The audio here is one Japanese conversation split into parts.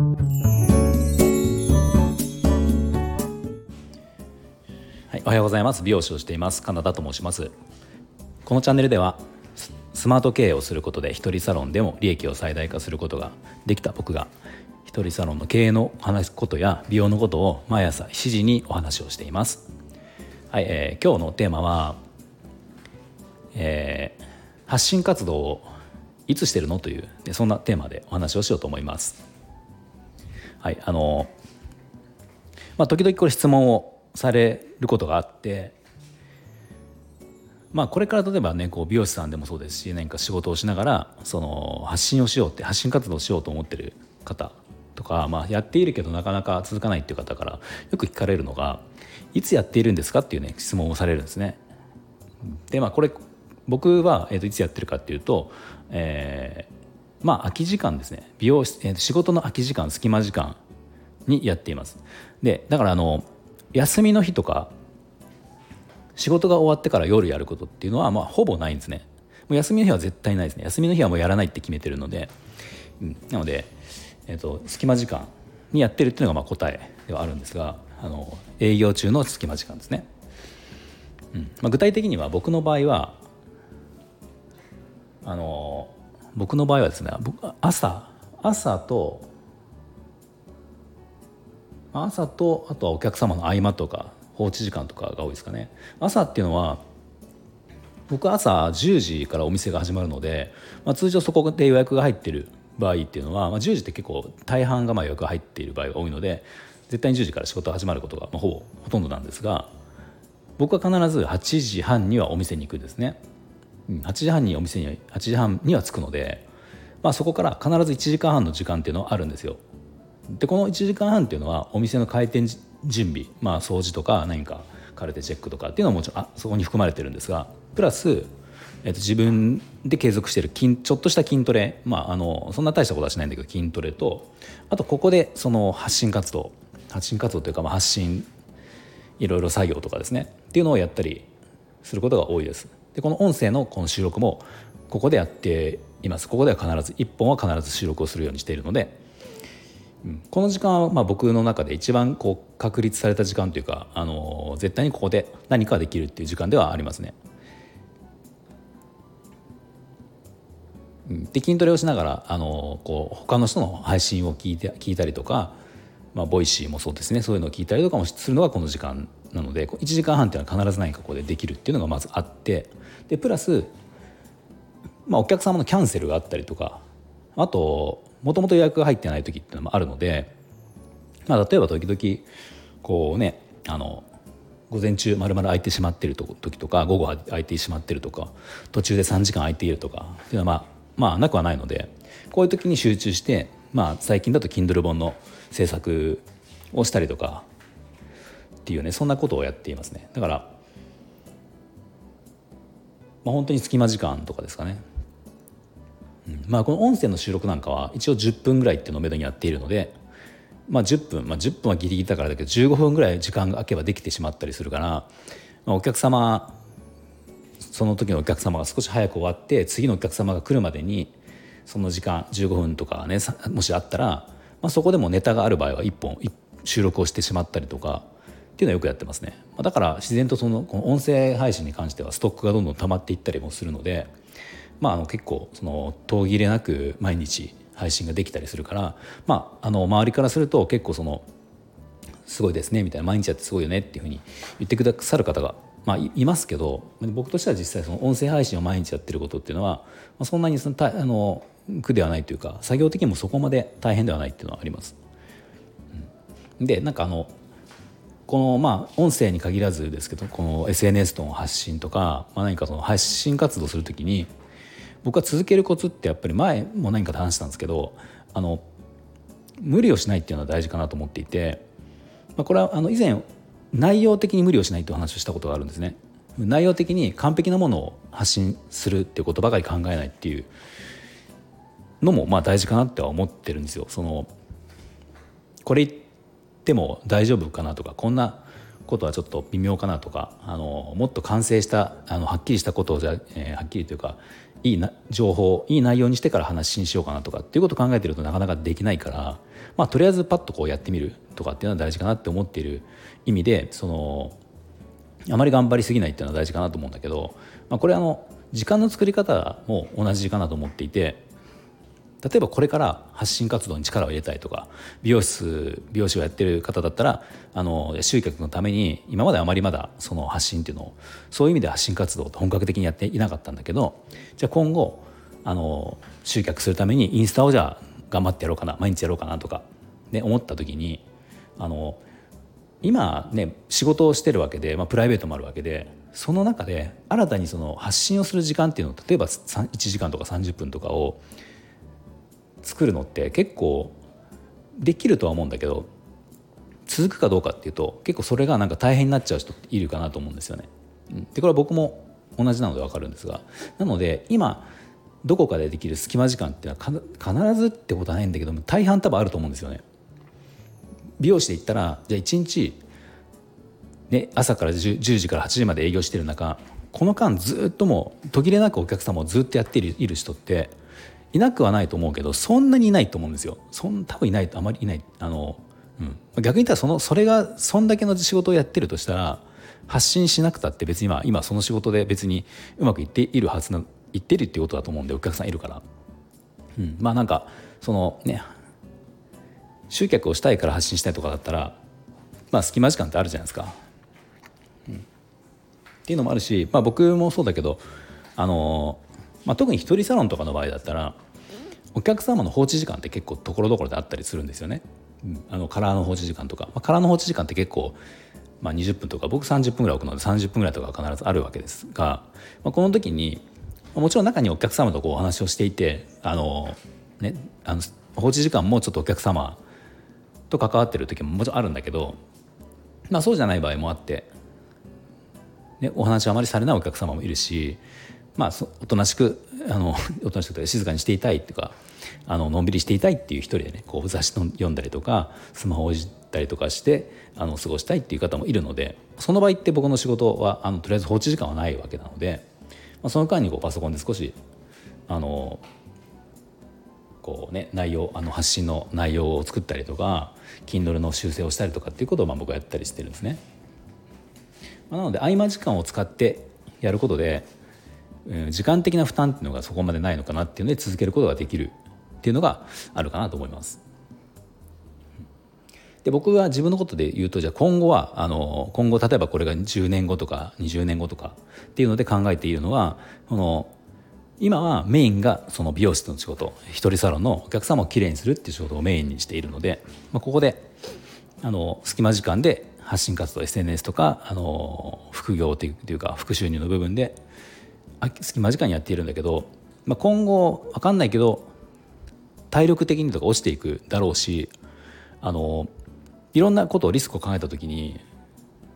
はい、おはようございます。美容師をしています。カナダと申します。このチャンネルではスマート経営をすることで一人サロンでも利益を最大化することができた僕が一人サロンの経営の話すことや美容のことを毎朝7時にお話をしています。はい、えー、今日のテーマは、えー、発信活動をいつしてるのというそんなテーマでお話をしようと思います。はいあのまあ時々これ質問をされることがあってまあこれから例えばねこう美容師さんでもそうですし何か仕事をしながらその発信をしようって発信活動をしようと思ってる方とか、まあ、やっているけどなかなか続かないっていう方からよく聞かれるのがいつやっているんですかっていうね質問をされるんですね。でまあこれ僕は、えー、といつやってるかっていうと、えー、まあ空き時間ですね。美容室、えー、仕事の空き時間隙間時間にやっています。でだからあの休みの日とか仕事が終わってから夜やることっていうのはまあほぼないんですね。もう休みの日は絶対ないですね。休みの日はもうやらないって決めてるので、うん、なので、えーと、隙間時間にやってるっていうのがまあ答えではあるんですがあの営業中の隙間時間ですね、うん。まあ、具体的には僕の場合は僕の場合はですね朝朝と朝とあとはお客様の合間とか放置時間とかが多いですかね。朝っていうのは僕朝10時からお店が始まるので、まあ、通常そこで予約が入ってる場合っていうのは、まあ、10時って結構大半がまあ予約が入っている場合が多いので絶対に10時から仕事始まることが、まあ、ほぼほとんどなんですが僕は必ず8時半にはお店に行くんですね、8時半にお店に8時半には着くので、まあ、そこから必ず1時間半の時間っていうのはあるんですよでこの1時間半っていうのはお店の開店準備、まあ、掃除とか何かカルテチェックとかっていうのはもちろんあそこに含まれてるんですがプラス、えー、と自分で継続してる筋ちょっとした筋トレ、まあ、あのそんな大したことはしないんだけど筋トレとあとここでその発信活動発信活動というか、まあ、発信いろいろ作業とかですねっていうのをやったりすることが多いです。でこの音声のこの収録もここでやっています。ここでは必ず1本は必ず収録をするようにしているのでこの時間はまあ僕の中で一番こう確立された時間というか、あの絶対にここで何かできるっていう時間ではありますね。で筋トレをしながら、あのこう他の人の配信を聞いて聞いたりとか、まあ、 Voicy もそうですね。そういうのを聞いたりとかもするのがこの時間なので1時間半っていうのは必ず何かここでできるっていうのがまずあってでプラス、まあ、お客様のキャンセルがあったりとかあともともと予約が入ってない時っていうのもあるので、まあ、例えば時々こうねあの午前中まるまる空いてしまっている時とか午後空いてしまってるとか途中で3時間空いているとかっていうのはまあまあなくはないのでこういう時に集中して、まあ、最近だと Kindle 本の制作をしたりとかっていうねそんなことをやっていますね。だから、まあ、本当に隙間時間とかですかね。まあ、この音声の収録なんかは一応10分ぐらいっていうのをめどにやっているので、まあ、10分、まあ、10分はギリギリだからだけど15分ぐらい時間が空けばできてしまったりするから、まあ、お客様その時のお客様が少し早く終わって次のお客様が来るまでにその時間15分とかねもしあったら、まあ、そこでもネタがある場合は1本収録をしてしまったりとかっていうのはよくやってますね。まあだから自然とそのこの音声配信に関してはストックがどんどん溜まっていったりもするのでまあ、あの結構その途切れなく毎日配信ができたりするから、まあ、あの周りからすると結構そのすごいですねみたいな毎日やってすごいよねっていうふうに言ってくださる方が、まあ、いますけど僕としては実際その音声配信を毎日やってることっていうのは、まあ、そんなにそのたあの苦ではないというか作業的にもそこまで大変ではないっていうのはあります。でなんかあのこのまあ音声に限らずですけどこの SNS との発信とか、まあ、何かその発信活動する時に僕は続けるコツってやっぱり前も何かで話したんですけどあの無理をしないっていうのは大事かなと思っていて、まあ、これはあの以前内容的に無理をしないという話をしたことがあるんですね。内容的に完璧なものを発信するっていうことばかり考えないっていうのもまあ大事かなっては思ってるんですよ。そのこれても大丈夫かなとかこんなことはちょっと微妙かなとかあのもっと完成したあのはっきりしたことをじゃ、えー、はっきりというかいいな情報いい内容にしてから話信しようかなとかっていうことを考えてるとなかなかできないからまあとりあえずパッとこうやってみるとかっていうのは大事かなって思っている意味でそのあまり頑張りすぎないっていうのは大事かなと思うんだけど、まあ、これあの時間の作り方も同じかなと思っていて例えばこれから発信活動に力を入れたいとか美容室美容師をやってる方だったらあの集客のために今まであまりまだその発信っていうのをそういう意味で発信活動って本格的にやっていなかったんだけどじゃあ今後あの集客するためにインスタをじゃあ頑張ってやろうかな毎日やろうかなとか、ね、思った時にあの今ね仕事をしてるわけで、まあ、プライベートもあるわけでその中で新たにその発信をする時間っていうのを例えば1時間とか30分とかを作るのって結構できるとは思うんだけど続くかどうかっていうと結構それがなんか大変になっちゃう人っているかなと思うんですよね。でこれは僕も同じなので分かるんですがなので今どこかでできる隙間時間っていうのは必ずってことはないんだけども大半多分あると思うんですよね。美容師で言ったらじゃあ1日、ね、朝から 10, 10時から8時まで営業してる中この間ずっともう途切れなくお客様をずっとやっている人っていなくはないと思うけどそんなにいないと思うんですよ。そん多分いないとあまりいない。あの、うん、逆に言ったらそのそれがそんだけの仕事をやってるとしたら発信しなくたって別に今今その仕事で別にうまくいっているはずないってるっていうことだと思うんでお客さんいるから、うん、まあなんかそのね集客をしたいから発信したいとかだったらまあ隙間時間ってあるじゃないですか。うん、っていうのもあるし、まあ、僕もそうだけどあのまあ、特に一人サロンとかの場合だったらお客様の放置時間って結構ところどころであったりするんですよね。あのカラーの放置時間とか、まあ、カラーの放置時間って結構、まあ、20分とか僕30分ぐらい置くので30分ぐらいとか必ずあるわけですが、まあ、この時にもちろん中にお客様とこうお話をしていてあの、ね、あの放置時間もちょっとお客様と関わってる時ももちろんあるんだけど、まあ、そうじゃない場合もあって、ね、お話あまりされないお客様もいるしまあ、おとなしくあの おとなしく静かにしていたいっていうかあののんびりしていたいっていう一人でねこう雑誌の読んだりとかスマホをいじったりとかしてあの過ごしたいっていう方もいるのでその場合って僕の仕事はあのとりあえず放置時間はないわけなので、まあ、その間にこうパソコンで少しあのこうね内容あの発信の内容を作ったりとか Kindle の修正をしたりとかっていうことをまあ僕はやったりしてるんですね。まあ、なので合間時間を使ってやることで時間的な負担っていうのがそこまでないのかなっていうので続けることができるっていうのがあるかなと思います。で僕は自分のことで言うとじゃあ今後はあの今後例えばこれが10年後とか20年後とかっていうので考えているのはこの今はメインがその美容室の仕事一人サロンのお客様をきれいにするっていう仕事をメインにしているので、まあ、ここであの隙間時間で発信活動 SNS とかあの副業というか副収入の部分で隙間時間にやっているんだけど、まあ、今後分かんないけど体力的にとか落ちていくだろうしあのいろんなことをリスクを考えた時に、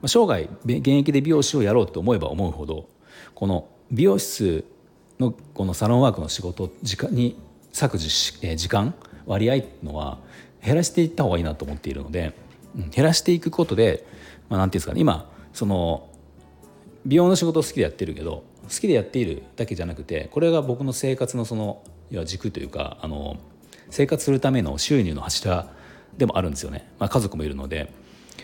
まあ、生涯現役で美容師をやろうと思えば思うほどこの美容室のこのサロンワークの仕事時間に割く時間割合のは減らしていった方がいいなと思っているので、うん、減らしていくことで、まあ、なんていうんですかね今その美容の仕事好きでやってるけど好きでやっているだけじゃなくてこれが僕の生活のその要は軸というかあの生活するための収入の柱でもあるんですよね、まあ、家族もいるので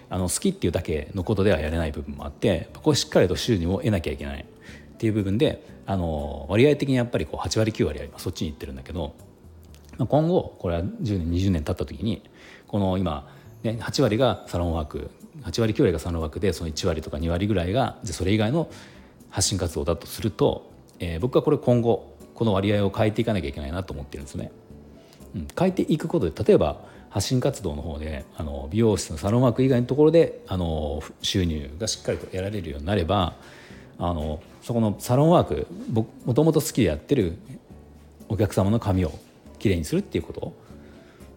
あの好きっていうだけのことではやれない部分もあってここしっかりと収入を得なきゃいけない。っていう部分であの割合的にやっぱりこう8割9割は今そっちにいってるんだけど今後これは10年20年経った時にこの今、ね、8割がサロンワーク8割9割がサロンワークでその1割とか2割ぐらいがそれ以外の発信活動だとすると、えー、僕はこれ今後この割合を変えていかなきゃいけないなと思ってるんですね。うん、変えていくことで例えば発信活動の方であの美容室のサロンワーク以外のところであの収入がしっかりと得られるようになればあのそこのサロンワーク僕もともと好きでやってるお客様の髪をきれいにするっていうこと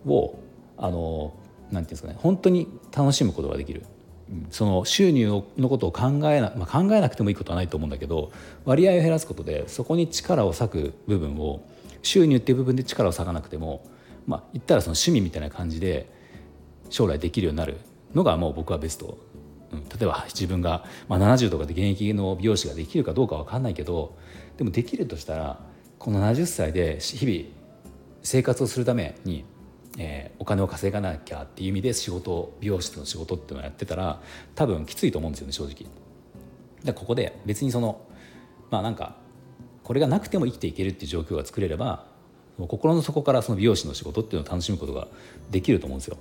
をあのなんていうんですかね本当に楽しむことができるその収入のことを考えな、まあ、考えなくてもいいことはないと思うんだけど割合を減らすことでそこに力を割く部分を収入っていう部分で力を割かなくてもまあ言ったらその趣味みたいな感じで将来できるようになるのがもう僕はベスト、うん、例えば自分が、まあ、70とかで現役の美容師ができるかどうか分かんないけどでもできるとしたらこの70歳で日々生活をするために、えー、お金を稼がなきゃっていう意味で仕事美容室の仕事っていうのをやってたら多分きついと思うんですよね正直。でここで別にそのまあなんかこれがなくても生きていけるっていう状況が作れれば心の底からその美容師の仕事っていうのを楽しむことができると思うんですよ。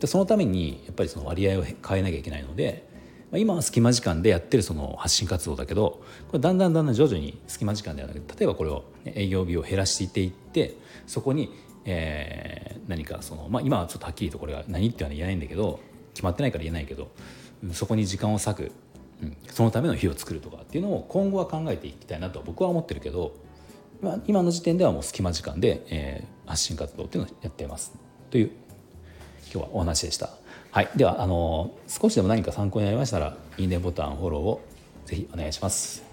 でそのためにやっぱりその割合を変えなきゃいけないのでまあ今は隙間時間でやってるその発信活動だけどこれだんだんだんだん徐々に隙間時間ではなくて例えばこれを営業日を減らしていってそこに、えー、何かその、まあ、今はちょっとはっきりとこれが何っては言えないんだけど決まってないから言えないけどそこに時間を割く、うん、そのための日を作るとかっていうのを今後は考えていきたいなと僕は思ってるけどまあ今の時点ではもう隙間時間で、えー、発信活動っていうのをやっていますという今日はお話でした。はい、ではあの少しでも何か参考になりましたらいいねボタンフォローをぜひお願いします。